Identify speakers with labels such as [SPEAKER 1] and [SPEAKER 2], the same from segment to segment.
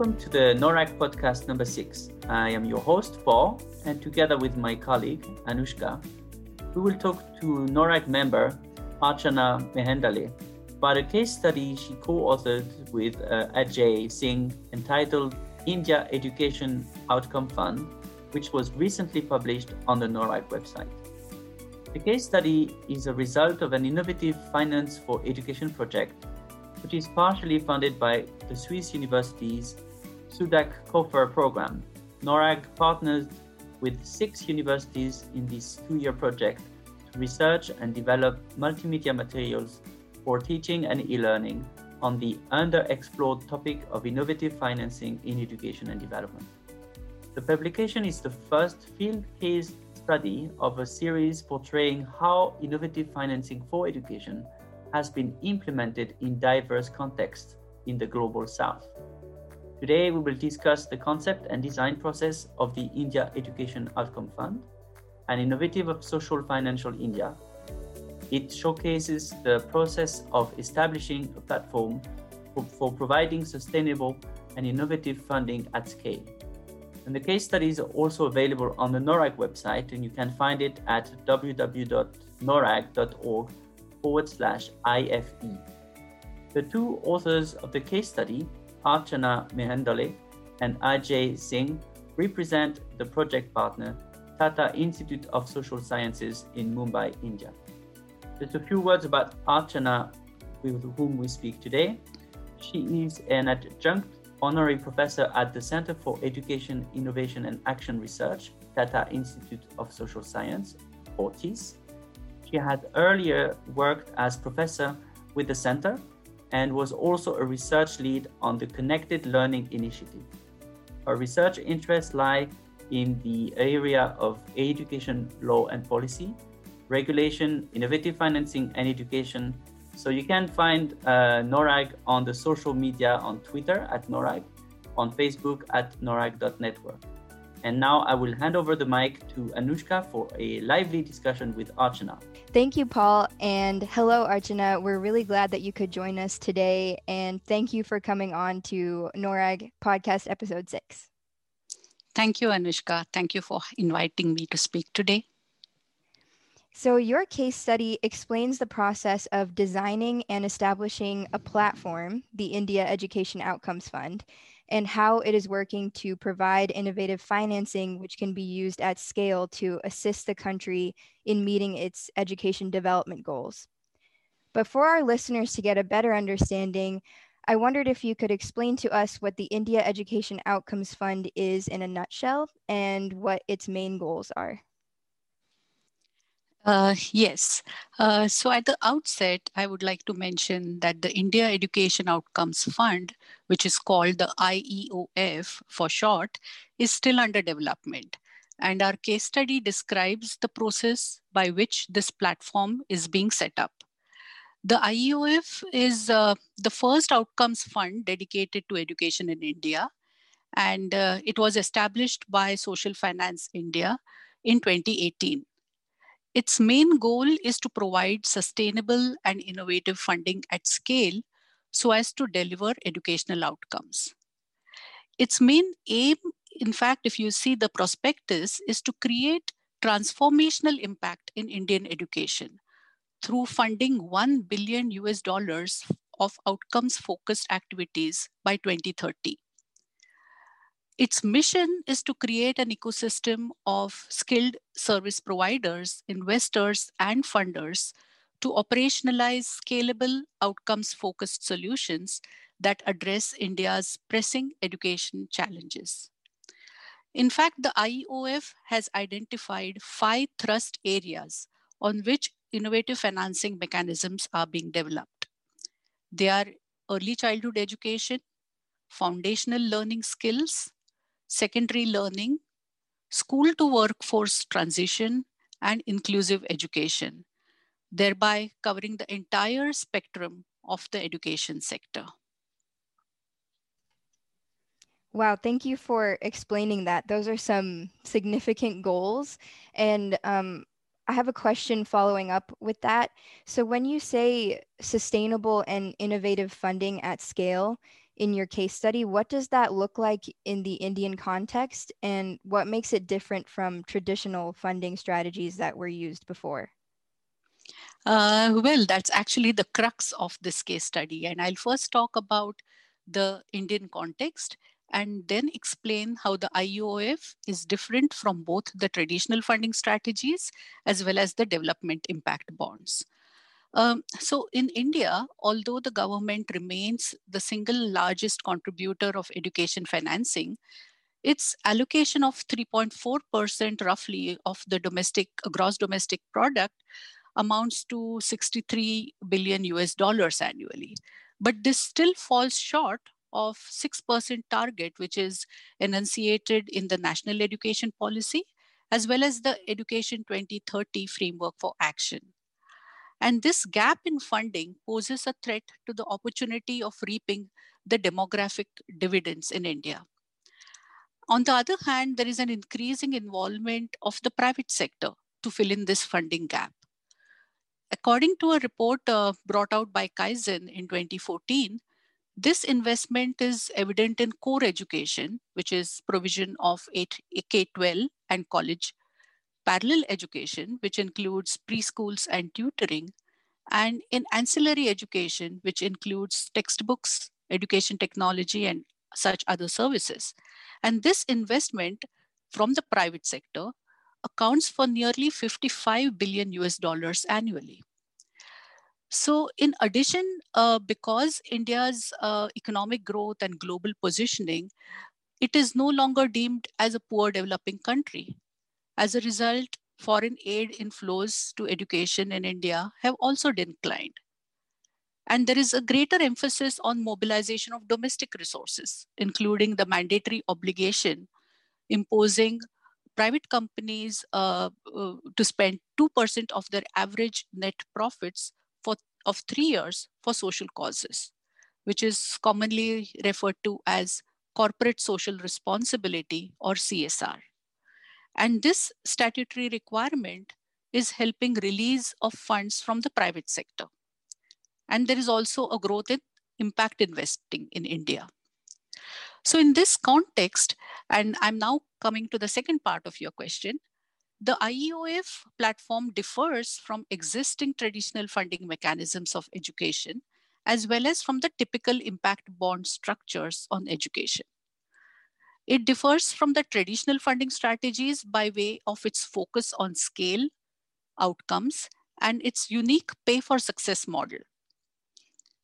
[SPEAKER 1] Welcome to the NORRAG podcast number six. I am your host, Paul, and together with my colleague, Anushka, we will talk to NORRAG member Archana Mehendale about a case study she co authored with uh, Ajay Singh entitled India Education Outcome Fund, which was recently published on the NORRAG website. The case study is a result of an innovative Finance for Education project, which is partially funded by the Swiss university's SUDAC COFER program. NORRAG partners with six universities in this two year project to research and develop multimedia materials for teaching and e learning on the underexplored topic of innovative financing in education and development. The publication is the first field case study of a series portraying how innovative financing for education has been implemented in diverse contexts in the global south. Today, we will discuss the concept and design process of the India Education Outcome Fund, an innovative of social financial India. It showcases the process of establishing a platform for, for providing sustainable and innovative funding at scale. And the case study is also available on the NORRAG website, and you can find it at www.norrag.org forward slash IFE. The two authors of the case study, Archana Mehendale and Ajay Singh, represent the project partner, Tata Institute of Social Sciences in Mumbai, India. Just a few words about Archana, with whom we speak today. She is an adjunct honorary professor at the Center for Education, Innovation and Action Research, Tata Institute of Social Science, or TISS. She had earlier worked as professor with the center and was also a research lead on the Connected Learning Initiative. Her research interests lie in the area of education law and policy, regulation, innovative financing, and education, so you can find uh, NORRAG on the social media on Twitter at NORRAG, on Facebook at norrag.network. And now I will hand over the mic to Anushka for a lively discussion with Archana.
[SPEAKER 2] Thank you, Paul. And hello, Archana. We're really glad that you could join us today. And thank you for coming on to NORRAG podcast episode six.
[SPEAKER 3] Thank you, Anushka. Thank you for inviting me to speak today.
[SPEAKER 2] So, your case study explains the process of designing and establishing a platform, the India Education Outcomes Fund, and how it is working to provide innovative financing which can be used at scale to assist the country in meeting its education development goals. But for our listeners to get a better understanding, I wondered if you could explain to us what the India Education Outcomes Fund is in a nutshell and what its main goals are.
[SPEAKER 3] Uh, yes. Uh, so at the outset, I would like to mention that the India Education Outcomes Fund, which is called the IEOF for short, is still under development. And our case study describes the process by which this platform is being set up. The IEOF is uh, the first outcomes fund dedicated to education in India, and uh, it was established by Social Finance India in 2018. Its main goal is to provide sustainable and innovative funding at scale so as to deliver educational outcomes. Its main aim, in fact, if you see the prospectus, is to create transformational impact in Indian education through funding 1 billion US dollars of outcomes focused activities by 2030. Its mission is to create an ecosystem of skilled service providers, investors, and funders to operationalize scalable, outcomes focused solutions that address India's pressing education challenges. In fact, the IEOF has identified five thrust areas on which innovative financing mechanisms are being developed. They are early childhood education, foundational learning skills, secondary learning, school to workforce transition, and inclusive education, thereby covering the entire spectrum of the education sector.
[SPEAKER 2] Wow, thank you for explaining that. Those are some significant goals. And um, I have a question following up with that. So, when you say sustainable and innovative funding at scale, in your case study. What does that look like in the Indian context, and what makes it different from traditional funding strategies that were used before?
[SPEAKER 3] Uh, well, that's actually the crux of this case study. And I'll first talk about the Indian context and then explain how the IOF is different from both the traditional funding strategies as well as the development impact bonds. Um, so in India, although the government remains the single largest contributor of education financing, its allocation of 3.4% roughly of the domestic gross domestic product amounts to 63 billion US dollars annually. But this still falls short of 6% target, which is enunciated in the National Education Policy, as well as the Education 2030 Framework for Action. And this gap in funding poses a threat to the opportunity of reaping the demographic dividends in India. On the other hand, there is an increasing involvement of the private sector to fill in this funding gap. According to a report uh, brought out by Kaizen in 2014, this investment is evident in core education, which is provision of K-12 and college, parallel education, which includes preschools and tutoring, and in ancillary education, which includes textbooks, education technology, and such other services. And this investment from the private sector accounts for nearly 55 billion US dollars annually. So, in addition, uh, because India's uh, economic growth and global positioning, it is no longer deemed as a poor developing country. As a result, foreign aid inflows to education in India have also declined. And there is a greater emphasis on mobilization of domestic resources, including the mandatory obligation imposing private companies uh, uh, to spend 2% of their average net profits for, of three years for social causes, which is commonly referred to as corporate social responsibility or CSR. And this statutory requirement is helping release of funds from the private sector. And there is also a growth in impact investing in India. So in this context, and I'm now coming to the second part of your question, the IEOF platform differs from existing traditional funding mechanisms of education, as well as from the typical impact bond structures on education. It differs from the traditional funding strategies by way of its focus on scale, outcomes, and its unique pay for success model.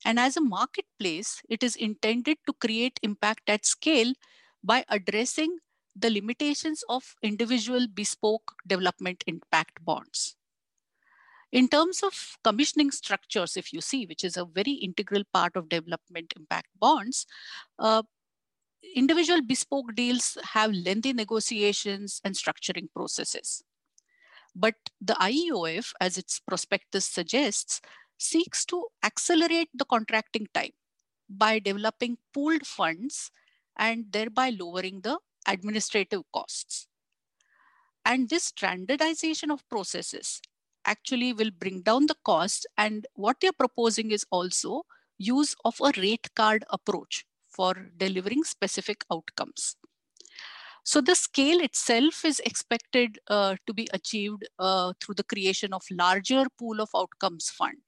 [SPEAKER 3] And as a marketplace, it is intended to create impact at scale by addressing the limitations of individual bespoke development impact bonds. In terms of commissioning structures, if you see, which is a very integral part of development impact bonds, uh, individual bespoke deals have lengthy negotiations and structuring processes. But the IEOF, as its prospectus suggests, seeks to accelerate the contracting time by developing pooled funds and thereby lowering the administrative costs. And this standardization of processes actually will bring down the cost. And what they're proposing is also use of a rate card approach for delivering specific outcomes. So the scale itself is expected uh, to be achieved uh, through the creation of larger pool of outcomes fund.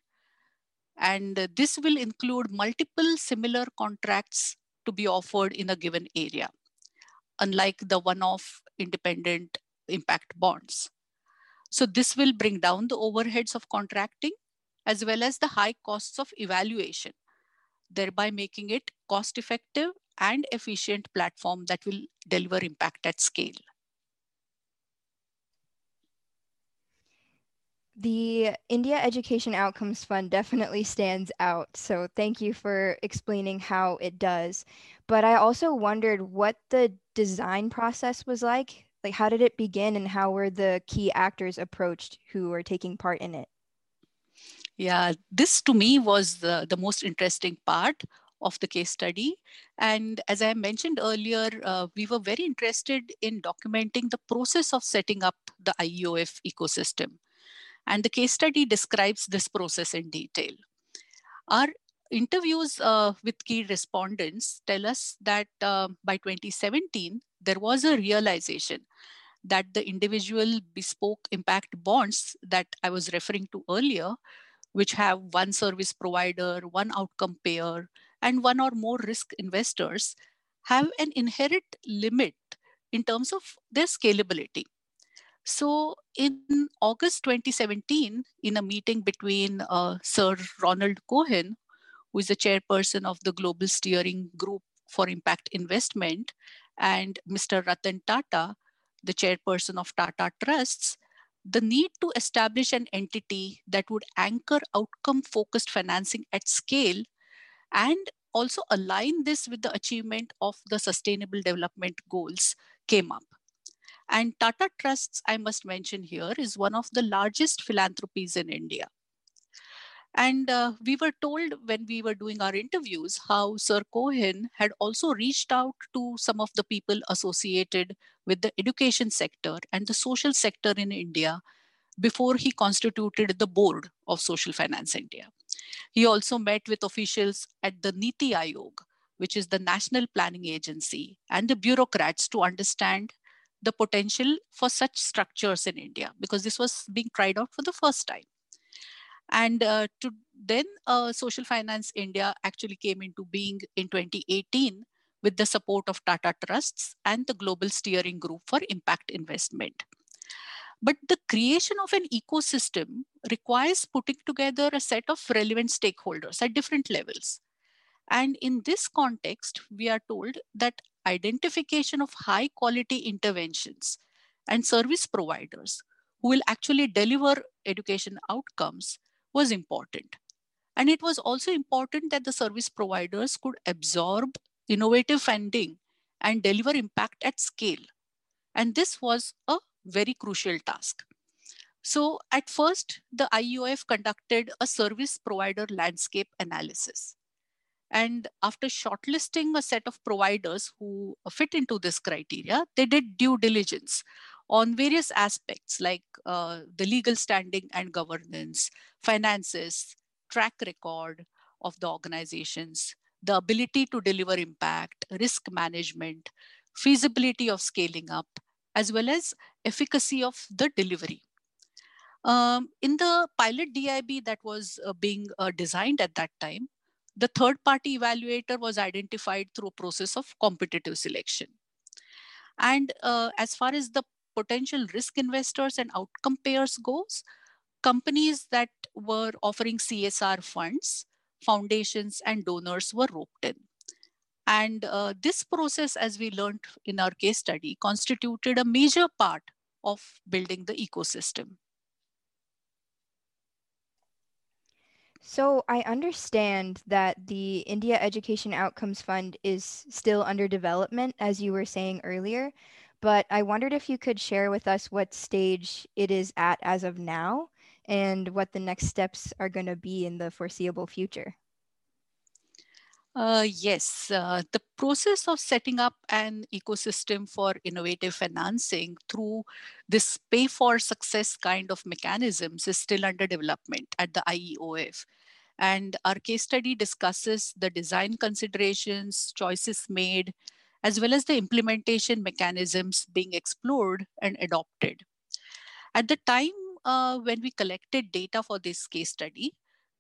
[SPEAKER 3] And this will include multiple similar contracts to be offered in a given area unlike the one-off independent impact bonds. So this will bring down the overheads of contracting as well as the high costs of evaluation, thereby making it cost-effective and efficient platform that will deliver impact at scale.
[SPEAKER 2] The India Education Outcomes Fund definitely stands out. So thank you for explaining how it does. But I also wondered what the design process was like. Like, how did it begin and how were the key actors approached who were taking part in it?
[SPEAKER 3] Yeah, this to me was the, the most interesting part of the case study. And as I mentioned earlier, uh, we were very interested in documenting the process of setting up the IEOF ecosystem. And the case study describes this process in detail. Our interviews uh, with key respondents tell us that uh, by 2017, there was a realization that the individual bespoke impact bonds that I was referring to earlier, which have one service provider, one outcome payer, and one or more risk investors, have an inherent limit in terms of their scalability. So, in August 2017, in a meeting between uh, Sir Ronald Cohen, who is the chairperson of the Global Steering Group for Impact Investment, and Mr. Ratan Tata, the chairperson of Tata Trusts, the need to establish an entity that would anchor outcome focused financing at scale and also align this with the achievement of the sustainable development goals came up. And Tata Trusts, I must mention here, is one of the largest philanthropies in India. And uh, we were told when we were doing our interviews how Sir Cohen had also reached out to some of the people associated with the education sector and the social sector in India before he constituted the board of Social Finance India. He also met with officials at the Niti Aayog, which is the national planning agency, and the bureaucrats to understand the potential for such structures in India because this was being tried out for the first time. And uh, to then uh, Social Finance India actually came into being in 2018 with the support of Tata Trusts and the Global Steering Group for Impact Investment. But the creation of an ecosystem requires putting together a set of relevant stakeholders at different levels. And in this context, we are told that identification of high quality interventions and service providers who will actually deliver education outcomes was important. And it was also important that the service providers could absorb innovative funding and deliver impact at scale. And this was a very crucial task. So, at first, the IEOF conducted a service provider landscape analysis. And after shortlisting a set of providers who fit into this criteria, they did due diligence on various aspects like uh, the legal standing and governance, finances, track record of the organizations, the ability to deliver impact, risk management, feasibility of scaling up, as well as efficacy of the delivery. Um, in the pilot DIB that was uh, being uh, designed at that time, the third party evaluator was identified through a process of competitive selection. And uh, as far as the potential risk investors and outcome payers goes, companies that were offering CSR funds, foundations, and donors were roped in. And uh, this process, as we learned in our case study, constituted a major part of building the ecosystem.
[SPEAKER 2] So I understand that the India Education Outcomes Fund is still under development, as you were saying earlier, but I wondered if you could share with us what stage it is at as of now and what the next steps are going to be in the foreseeable future.
[SPEAKER 3] Uh, yes, uh, the process of setting up an ecosystem for innovative financing through this pay for success kind of mechanisms is still under development at the IEOF. And our case study discusses the design considerations, choices made, as well as the implementation mechanisms being explored and adopted. At the time uh, when we collected data for this case study,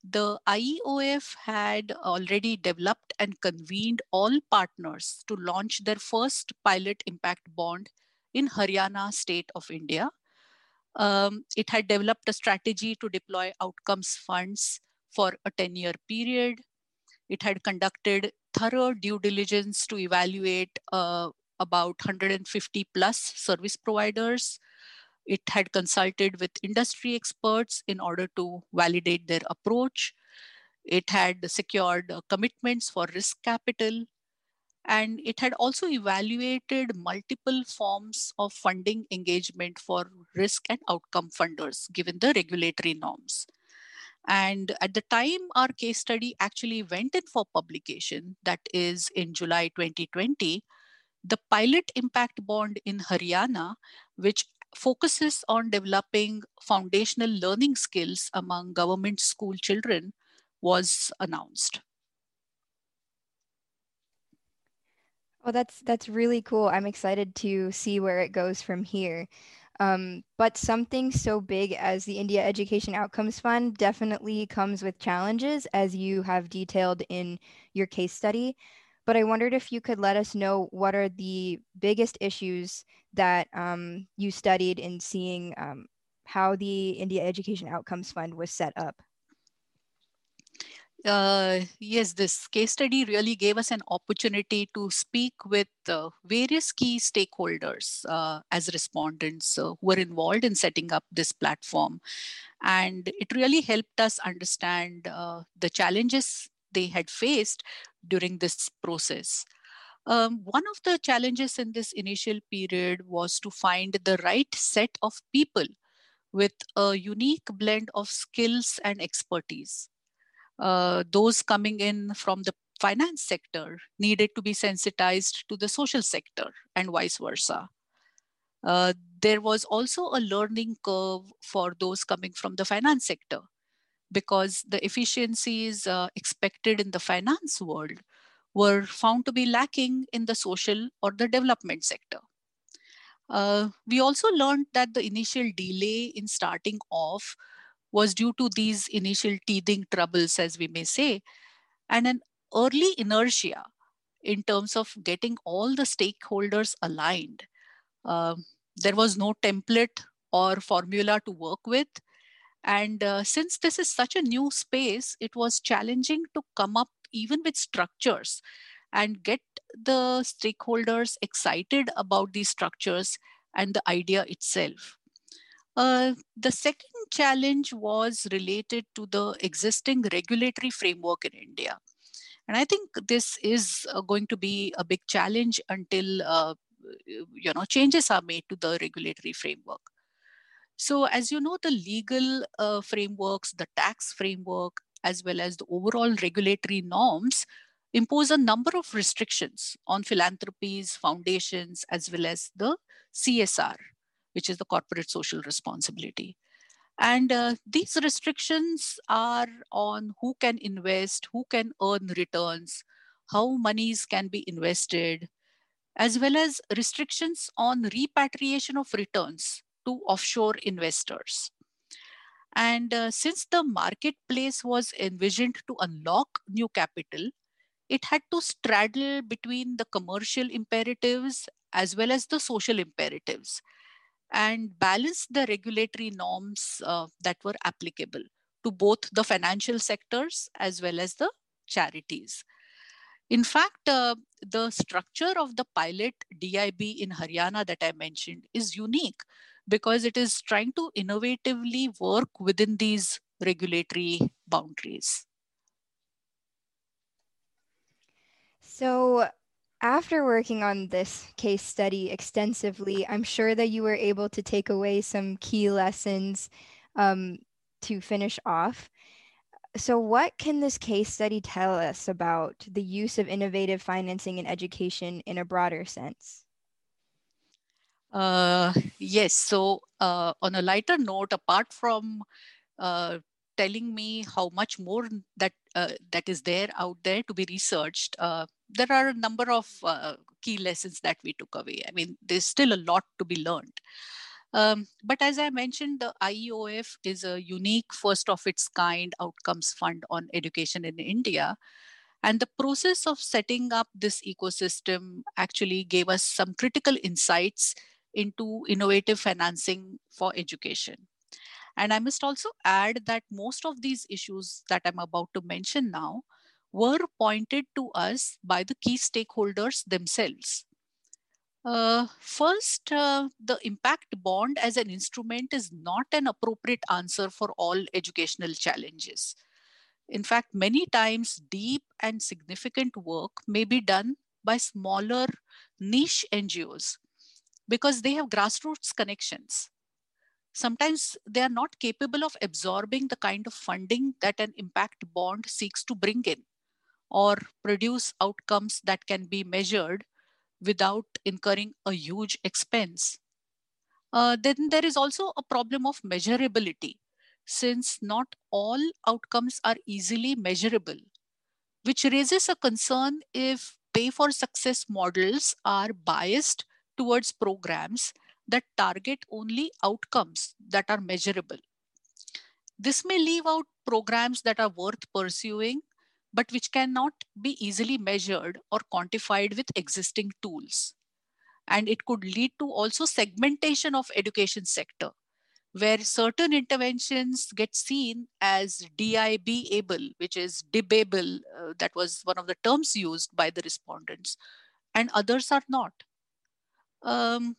[SPEAKER 3] the IEOF had already developed and convened all partners to launch their first pilot impact bond in Haryana state of India. Um, it had developed a strategy to deploy outcomes funds for a 10 year period. It had conducted thorough due diligence to evaluate uh, about 150 plus service providers it had consulted with industry experts in order to validate their approach. It had secured uh, commitments for risk capital. And it had also evaluated multiple forms of funding engagement for risk and outcome funders, given the regulatory norms. And at the time our case study actually went in for publication, that is in July 2020, the pilot impact bond in Haryana, which focuses on developing foundational learning skills among government school children was announced.
[SPEAKER 2] Well, that's that's really cool. I'm excited to see where it goes from here. Um, but something so big as the India Education Outcomes Fund definitely comes with challenges, as you have detailed in your case study. But I wondered if you could let us know what are the biggest issues that um, you studied in seeing um, how the India Education Outcomes Fund was set up.
[SPEAKER 3] Uh, yes, this case study really gave us an opportunity to speak with uh, various key stakeholders uh, as respondents uh, who were involved in setting up this platform. And it really helped us understand uh, the challenges they had faced during this process. Um, one of the challenges in this initial period was to find the right set of people with a unique blend of skills and expertise uh, those coming in from the finance sector needed to be sensitized to the social sector and vice versa. Uh, there was also a learning curve for those coming from the finance sector because the efficiencies uh, expected in the finance world were found to be lacking in the social or the development sector. Uh, we also learned that the initial delay in starting off was due to these initial teething troubles, as we may say, and an early inertia in terms of getting all the stakeholders aligned. Uh, there was no template or formula to work with. And uh, since this is such a new space, it was challenging to come up even with structures and get the stakeholders excited about these structures and the idea itself. Uh, the second challenge was related to the existing regulatory framework in India. And I think this is uh, going to be a big challenge until uh, you know changes are made to the regulatory framework. So, as you know, the legal uh, frameworks, the tax framework, as well as the overall regulatory norms impose a number of restrictions on philanthropies, foundations, as well as the CSR, which is the corporate social responsibility. And uh, these restrictions are on who can invest, who can earn returns, how monies can be invested, as well as restrictions on repatriation of returns to offshore investors. And uh, since the marketplace was envisioned to unlock new capital, it had to straddle between the commercial imperatives as well as the social imperatives and balance the regulatory norms uh, that were applicable to both the financial sectors as well as the charities. In fact, uh, the structure of the pilot DIB in Haryana that I mentioned is unique because it is trying to innovatively work within these regulatory boundaries.
[SPEAKER 2] So, after working on this case study extensively, I'm sure that you were able to take away some key lessons um, to finish off. So, what can this case study tell us about the use of innovative financing in education in a broader sense?
[SPEAKER 3] Uh, yes. So, uh, on a lighter note, apart from uh, telling me how much more that uh, that is there out there to be researched, uh, there are a number of uh, key lessons that we took away. I mean, there's still a lot to be learned. Um, but as I mentioned, the IEOF is a unique, first of its kind outcomes fund on education in India. And the process of setting up this ecosystem actually gave us some critical insights into innovative financing for education. And I must also add that most of these issues that I'm about to mention now were pointed to us by the key stakeholders themselves. Uh, first, uh, the impact bond as an instrument is not an appropriate answer for all educational challenges. In fact, many times deep and significant work may be done by smaller niche NGOs because they have grassroots connections. Sometimes they are not capable of absorbing the kind of funding that an impact bond seeks to bring in or produce outcomes that can be measured without incurring a huge expense. Uh, then there is also a problem of measurability, since not all outcomes are easily measurable, which raises a concern if pay for success models are biased towards programs that target only outcomes that are measurable. This may leave out programs that are worth pursuing, but which cannot be easily measured or quantified with existing tools. And it could lead to also segmentation of education sector, where certain interventions get seen as DIB able, which is DIBable, uh, that was one of the terms used by the respondents, and others are not. Um,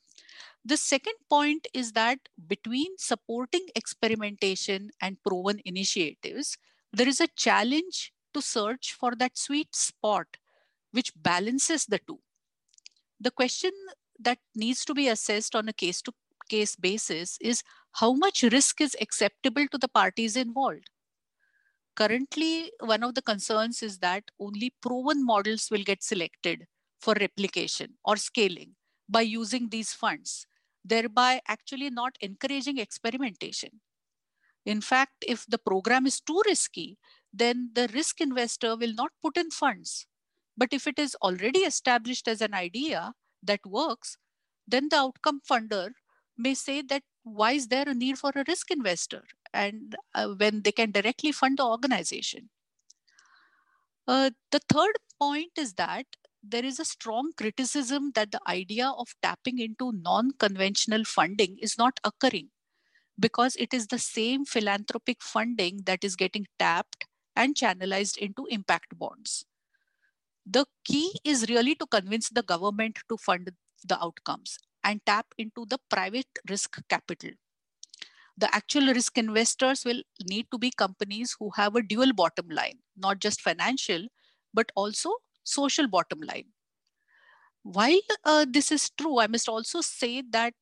[SPEAKER 3] the second point is that between supporting experimentation and proven initiatives, there is a challenge to search for that sweet spot which balances the two. The question that needs to be assessed on a case to case basis is how much risk is acceptable to the parties involved. Currently, one of the concerns is that only proven models will get selected for replication or scaling by using these funds, thereby actually not encouraging experimentation. In fact, if the program is too risky, then the risk investor will not put in funds. But if it is already established as an idea that works, then the outcome funder may say that why is there a need for a risk investor and uh, when they can directly fund the organization uh, the third point is that there is a strong criticism that the idea of tapping into non-conventional funding is not occurring because it is the same philanthropic funding that is getting tapped and channelized into impact bonds the key is really to convince the government to fund the outcomes and tap into the private risk capital. The actual risk investors will need to be companies who have a dual bottom line, not just financial, but also social bottom line. While uh, this is true, I must also say that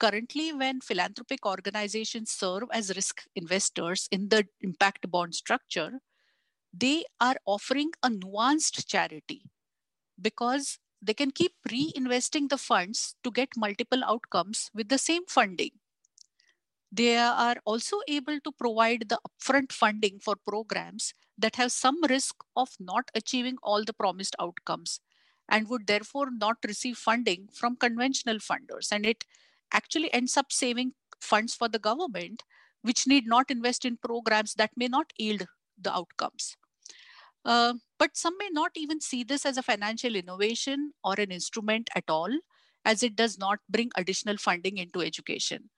[SPEAKER 3] currently, when philanthropic organizations serve as risk investors in the impact bond structure, they are offering a nuanced charity because they can keep reinvesting the funds to get multiple outcomes with the same funding. They are also able to provide the upfront funding for programs that have some risk of not achieving all the promised outcomes and would therefore not receive funding from conventional funders. And it actually ends up saving funds for the government, which need not invest in programs that may not yield the outcomes. Uh, but some may not even see this as a financial innovation or an instrument at all, as it does not bring additional funding into education.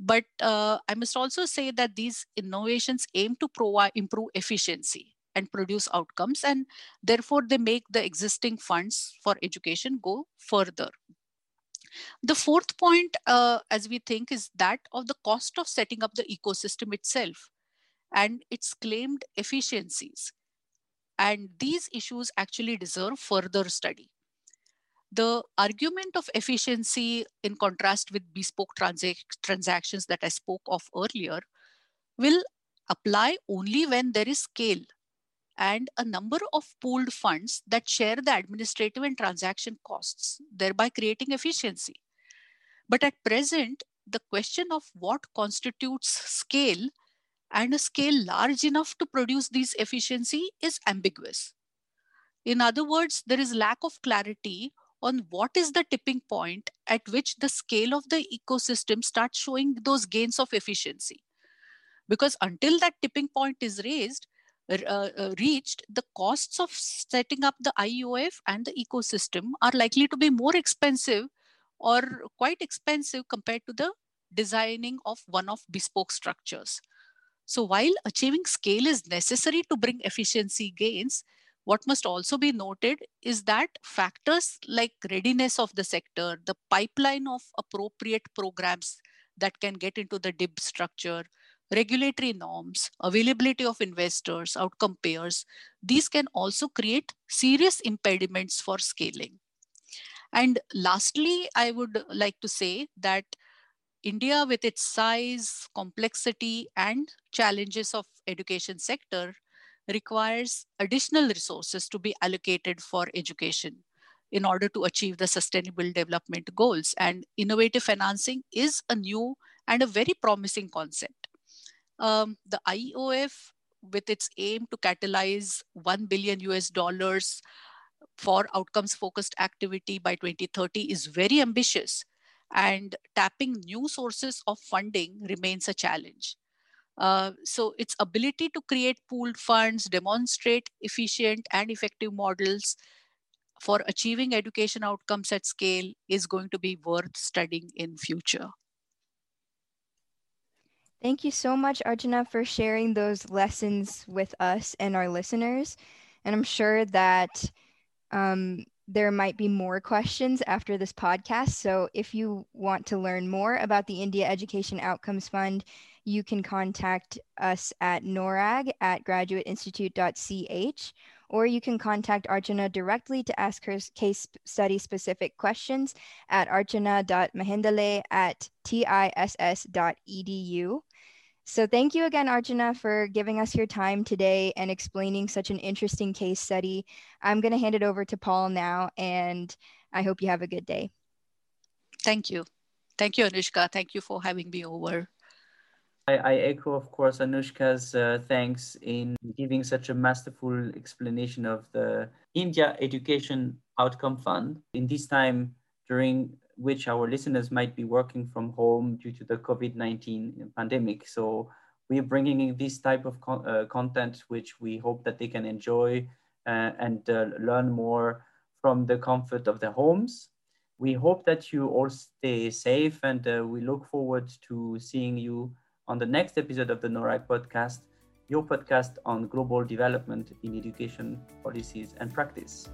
[SPEAKER 3] But uh, I must also say that these innovations aim to provide, improve efficiency and produce outcomes, and therefore they make the existing funds for education go further. The fourth point, uh, as we think, is that of the cost of setting up the ecosystem itself and its claimed efficiencies. And these issues actually deserve further study. The argument of efficiency, in contrast with bespoke transactions that I spoke of earlier, will apply only when there is scale and a number of pooled funds that share the administrative and transaction costs, thereby creating efficiency. But at present, the question of what constitutes scale and a scale large enough to produce these efficiency is ambiguous. In other words, there is lack of clarity on what is the tipping point at which the scale of the ecosystem starts showing those gains of efficiency. Because until that tipping point is raised, uh, uh, reached, the costs of setting up the IOF and the ecosystem are likely to be more expensive or quite expensive compared to the designing of one-off bespoke structures. So while achieving scale is necessary to bring efficiency gains, what must also be noted is that factors like readiness of the sector, the pipeline of appropriate programs that can get into the DIB structure, regulatory norms, availability of investors, outcome payers, these can also create serious impediments for scaling. And lastly, I would like to say that India, with its size, complexity, and challenges of education sector, requires additional resources to be allocated for education in order to achieve the sustainable development goals. And innovative financing is a new and a very promising concept. Um, the IOF, with its aim to catalyze 1 billion US dollars for outcomes focused activity by 2030 is very ambitious, and tapping new sources of funding remains a challenge. Uh, so, its ability to create pooled funds, demonstrate efficient and effective models for achieving education outcomes at scale is going to be worth studying in future.
[SPEAKER 2] Thank you so much, Archana, for sharing those lessons with us and our listeners. And I'm sure that um, there might be more questions after this podcast. So if you want to learn more about the India Education Outcomes Fund, you can contact us at norrag at graduateinstitute.ch or you can contact Archana directly to ask her case study specific questions at archana.mehendale at tiss.edu. So thank you again, Archana, for giving us your time today and explaining such an interesting case study. I'm going to hand it over to Paul now, and I hope you have a good day.
[SPEAKER 3] Thank you. Thank you, Anushka. Thank you for having me over.
[SPEAKER 1] I, I echo, of course, Anushka's uh, thanks in giving such a masterful explanation of the India Education Outcome Fund. In this time during which our listeners might be working from home due to the COVID-19 pandemic. So we're bringing in this type of uh, content, which we hope that they can enjoy uh, and uh, learn more from the comfort of their homes. We hope that you all stay safe and uh, we look forward to seeing you on the next episode of the NORRAG podcast, your podcast on global development in education policies and practice.